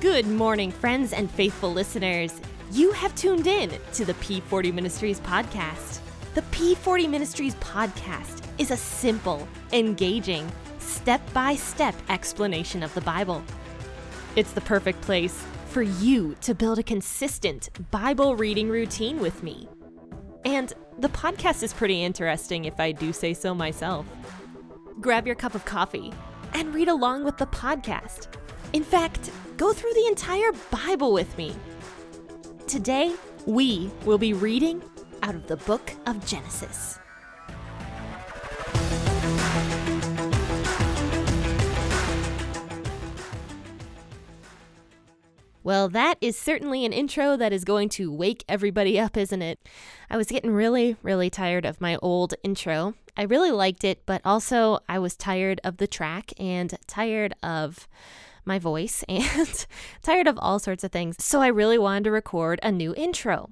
Good morning, friends and faithful listeners. You have tuned in to the P40 Ministries podcast. The P40 Ministries podcast is a simple, engaging, step by step explanation of the Bible. It's the perfect place for you to build a consistent Bible reading routine with me. And the podcast is pretty interesting if I do say so myself. Grab your cup of coffee and read along with the podcast. In fact, go through the entire Bible with me. Today, we will be reading out of the book of Genesis. Well, that is certainly an intro that is going to wake everybody up, isn't it? I was getting really, really tired of my old intro. I really liked it, but also I was tired of the track and tired of my voice and tired of all sorts of things. So I really wanted to record a new intro.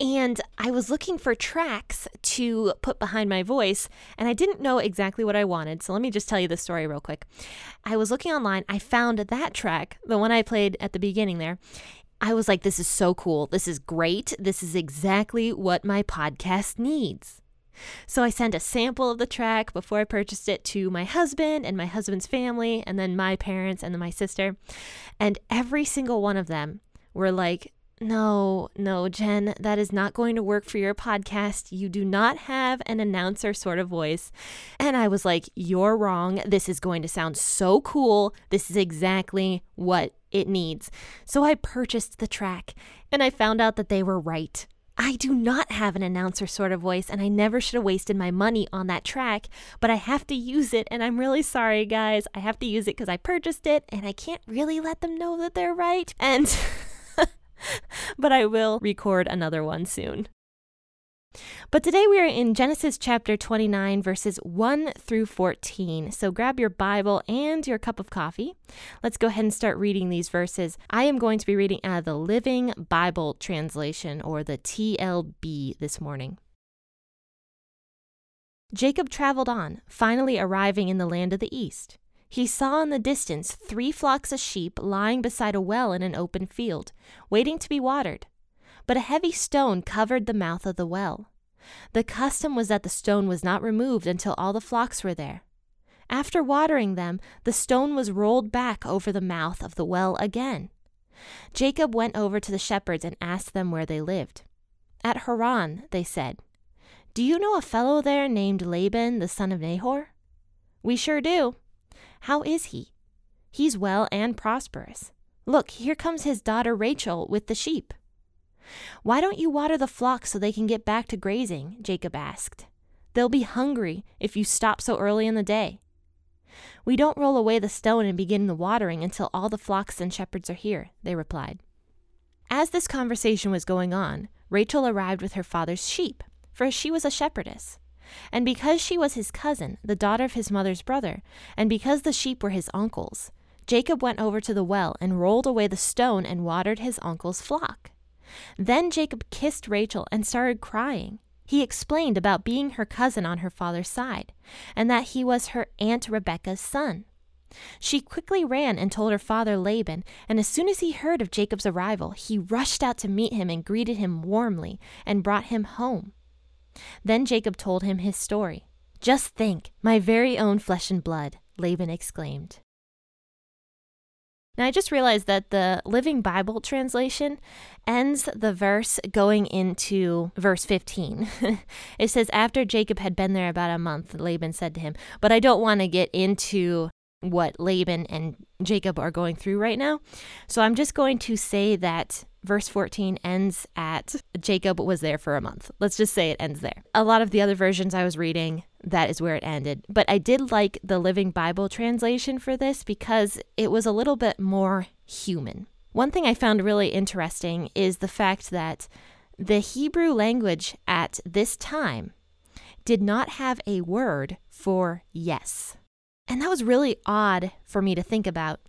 And I was looking for tracks to put behind my voice, and I didn't know exactly what I wanted. So let me just tell you the story real quick. I was looking online, I found that track, the one I played at the beginning there. I was like, this is so cool. This is great. This is exactly what my podcast needs. So I sent a sample of the track before I purchased it to my husband and my husband's family, and then my parents and then my sister. And every single one of them were like, no, no, Jen, that is not going to work for your podcast. You do not have an announcer sort of voice. And I was like, You're wrong. This is going to sound so cool. This is exactly what it needs. So I purchased the track and I found out that they were right. I do not have an announcer sort of voice, and I never should have wasted my money on that track, but I have to use it, and I'm really sorry, guys. I have to use it because I purchased it, and I can't really let them know that they're right. And. but I will record another one soon. But today we are in Genesis chapter 29, verses 1 through 14. So grab your Bible and your cup of coffee. Let's go ahead and start reading these verses. I am going to be reading out of the Living Bible Translation, or the TLB, this morning. Jacob traveled on, finally arriving in the land of the east. He saw in the distance three flocks of sheep lying beside a well in an open field, waiting to be watered. But a heavy stone covered the mouth of the well. The custom was that the stone was not removed until all the flocks were there. After watering them, the stone was rolled back over the mouth of the well again. Jacob went over to the shepherds and asked them where they lived. At Haran, they said. Do you know a fellow there named Laban, the son of Nahor? We sure do. How is he? He's well and prosperous. Look, here comes his daughter Rachel with the sheep. Why don't you water the flock so they can get back to grazing? Jacob asked. They'll be hungry if you stop so early in the day. We don't roll away the stone and begin the watering until all the flocks and shepherds are here, they replied. As this conversation was going on, Rachel arrived with her father's sheep, for she was a shepherdess. And because she was his cousin, the daughter of his mother's brother, and because the sheep were his uncle's, Jacob went over to the well and rolled away the stone and watered his uncle's flock. Then Jacob kissed Rachel and started crying. He explained about being her cousin on her father's side, and that he was her Aunt Rebecca's son. She quickly ran and told her father Laban, and as soon as he heard of Jacob's arrival, he rushed out to meet him and greeted him warmly and brought him home. Then Jacob told him his story. Just think, my very own flesh and blood, Laban exclaimed. Now, I just realized that the Living Bible translation ends the verse going into verse 15. it says, After Jacob had been there about a month, Laban said to him, But I don't want to get into what Laban and Jacob are going through right now. So I'm just going to say that verse 14 ends at Jacob was there for a month. Let's just say it ends there. A lot of the other versions I was reading, that is where it ended. But I did like the Living Bible translation for this because it was a little bit more human. One thing I found really interesting is the fact that the Hebrew language at this time did not have a word for yes. And that was really odd for me to think about.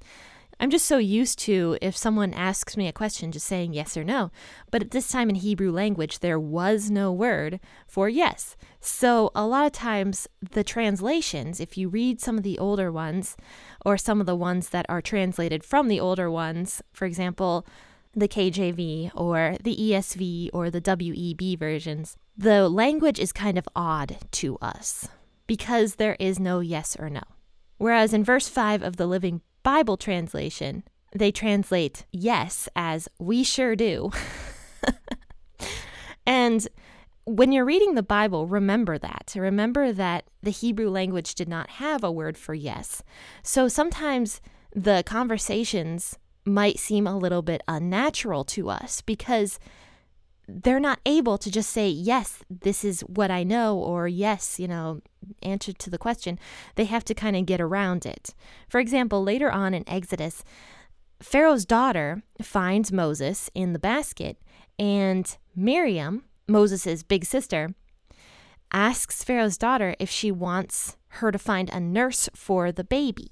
I'm just so used to if someone asks me a question, just saying yes or no. But at this time in Hebrew language, there was no word for yes. So a lot of times, the translations, if you read some of the older ones or some of the ones that are translated from the older ones, for example, the KJV or the ESV or the WEB versions, the language is kind of odd to us because there is no yes or no. Whereas in verse 5 of the Living Bible translation, they translate yes as we sure do. and when you're reading the Bible, remember that. Remember that the Hebrew language did not have a word for yes. So sometimes the conversations might seem a little bit unnatural to us because they're not able to just say, yes, this is what I know, or yes, you know, answer to the question. They have to kind of get around it. For example, later on in Exodus, Pharaoh's daughter finds Moses in the basket, and Miriam, Moses' big sister, asks Pharaoh's daughter if she wants her to find a nurse for the baby.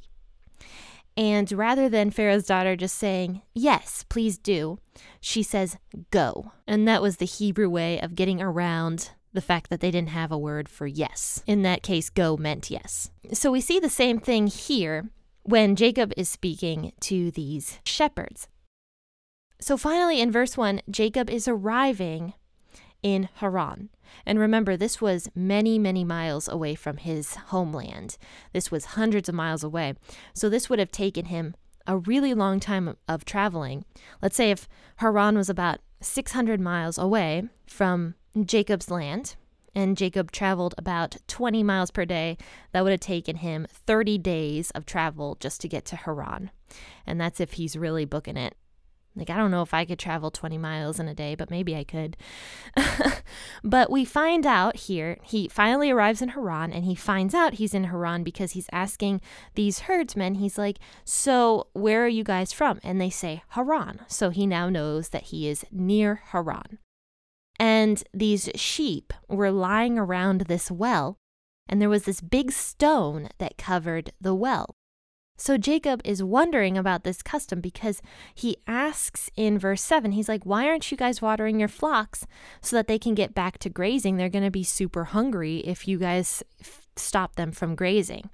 And rather than Pharaoh's daughter just saying, Yes, please do, she says, Go. And that was the Hebrew way of getting around the fact that they didn't have a word for yes. In that case, go meant yes. So we see the same thing here when Jacob is speaking to these shepherds. So finally, in verse 1, Jacob is arriving in Haran. And remember, this was many, many miles away from his homeland. This was hundreds of miles away. So this would have taken him a really long time of traveling. Let's say if Haran was about 600 miles away from Jacob's land, and Jacob traveled about 20 miles per day, that would have taken him 30 days of travel just to get to Haran. And that's if he's really booking it. Like, I don't know if I could travel 20 miles in a day, but maybe I could. but we find out here, he finally arrives in Haran and he finds out he's in Haran because he's asking these herdsmen, he's like, So, where are you guys from? And they say, Haran. So he now knows that he is near Haran. And these sheep were lying around this well, and there was this big stone that covered the well. So Jacob is wondering about this custom because he asks in verse 7, he's like, Why aren't you guys watering your flocks so that they can get back to grazing? They're going to be super hungry if you guys f- stop them from grazing.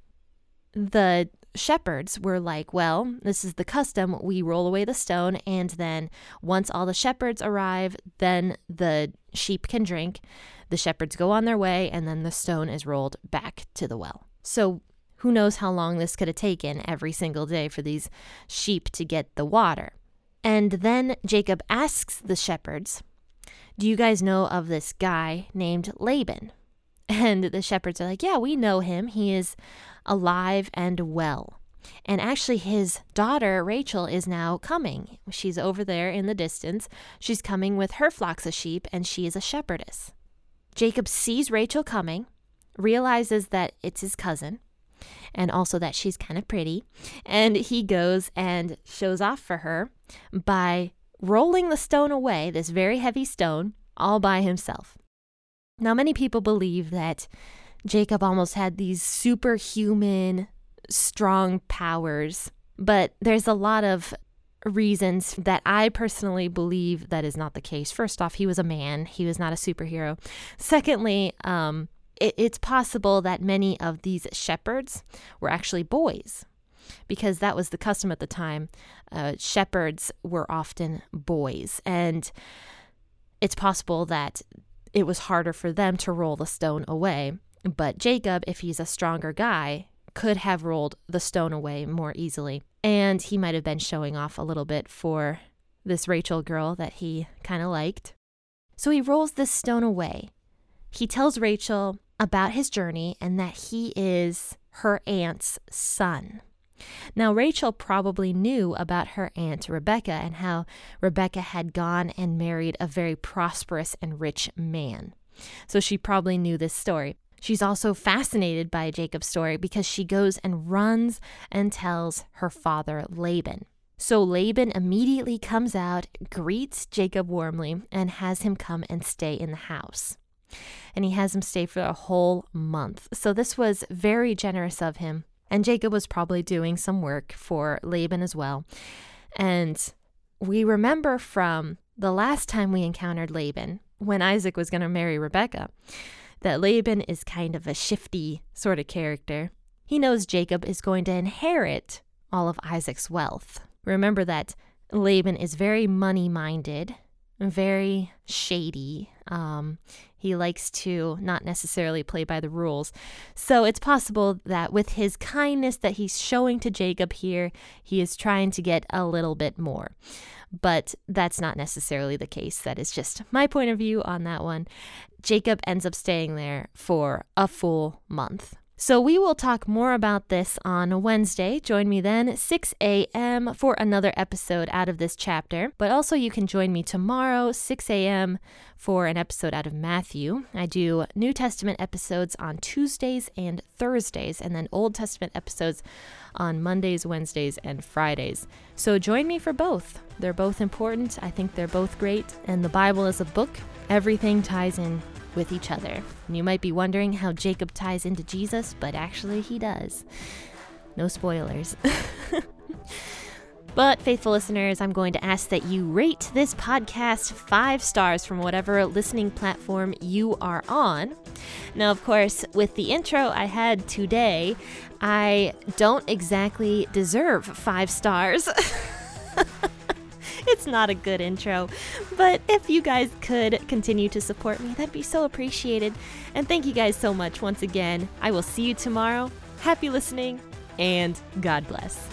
The shepherds were like, Well, this is the custom. We roll away the stone, and then once all the shepherds arrive, then the sheep can drink. The shepherds go on their way, and then the stone is rolled back to the well. So who knows how long this could have taken every single day for these sheep to get the water. And then Jacob asks the shepherds, Do you guys know of this guy named Laban? And the shepherds are like, Yeah, we know him. He is alive and well. And actually, his daughter, Rachel, is now coming. She's over there in the distance. She's coming with her flocks of sheep, and she is a shepherdess. Jacob sees Rachel coming, realizes that it's his cousin, and also that she's kind of pretty. And he goes and shows off for her by rolling the stone away, this very heavy stone, all by himself. Now, many people believe that Jacob almost had these superhuman, strong powers, but there's a lot of reasons that I personally believe that is not the case. First off, he was a man, he was not a superhero. Secondly, um, it, it's possible that many of these shepherds were actually boys because that was the custom at the time. Uh, shepherds were often boys, and it's possible that it was harder for them to roll the stone away. But Jacob, if he's a stronger guy, could have rolled the stone away more easily. And he might have been showing off a little bit for this Rachel girl that he kind of liked. So he rolls this stone away. He tells Rachel about his journey and that he is her aunt's son. Now, Rachel probably knew about her aunt Rebecca and how Rebecca had gone and married a very prosperous and rich man. So she probably knew this story. She's also fascinated by Jacob's story because she goes and runs and tells her father Laban. So Laban immediately comes out, greets Jacob warmly, and has him come and stay in the house and he has him stay for a whole month. So this was very generous of him. and Jacob was probably doing some work for Laban as well. And we remember from the last time we encountered Laban, when Isaac was going to marry Rebecca, that Laban is kind of a shifty sort of character. He knows Jacob is going to inherit all of Isaac's wealth. Remember that Laban is very money minded, very shady. Um, he likes to not necessarily play by the rules. So it's possible that with his kindness that he's showing to Jacob here, he is trying to get a little bit more. But that's not necessarily the case. That is just my point of view on that one. Jacob ends up staying there for a full month. So we will talk more about this on Wednesday. Join me then, 6 a.m., for another episode out of this chapter. But also, you can join me tomorrow, 6 a.m., for an episode out of Matthew. I do New Testament episodes on Tuesdays and Thursdays, and then Old Testament episodes on Mondays, Wednesdays, and Fridays. So join me for both. They're both important. I think they're both great. And the Bible is a book, everything ties in with each other. And you might be wondering how Jacob ties into Jesus, but actually he does. No spoilers. But, faithful listeners, I'm going to ask that you rate this podcast five stars from whatever listening platform you are on. Now, of course, with the intro I had today, I don't exactly deserve five stars. it's not a good intro. But if you guys could continue to support me, that'd be so appreciated. And thank you guys so much once again. I will see you tomorrow. Happy listening, and God bless.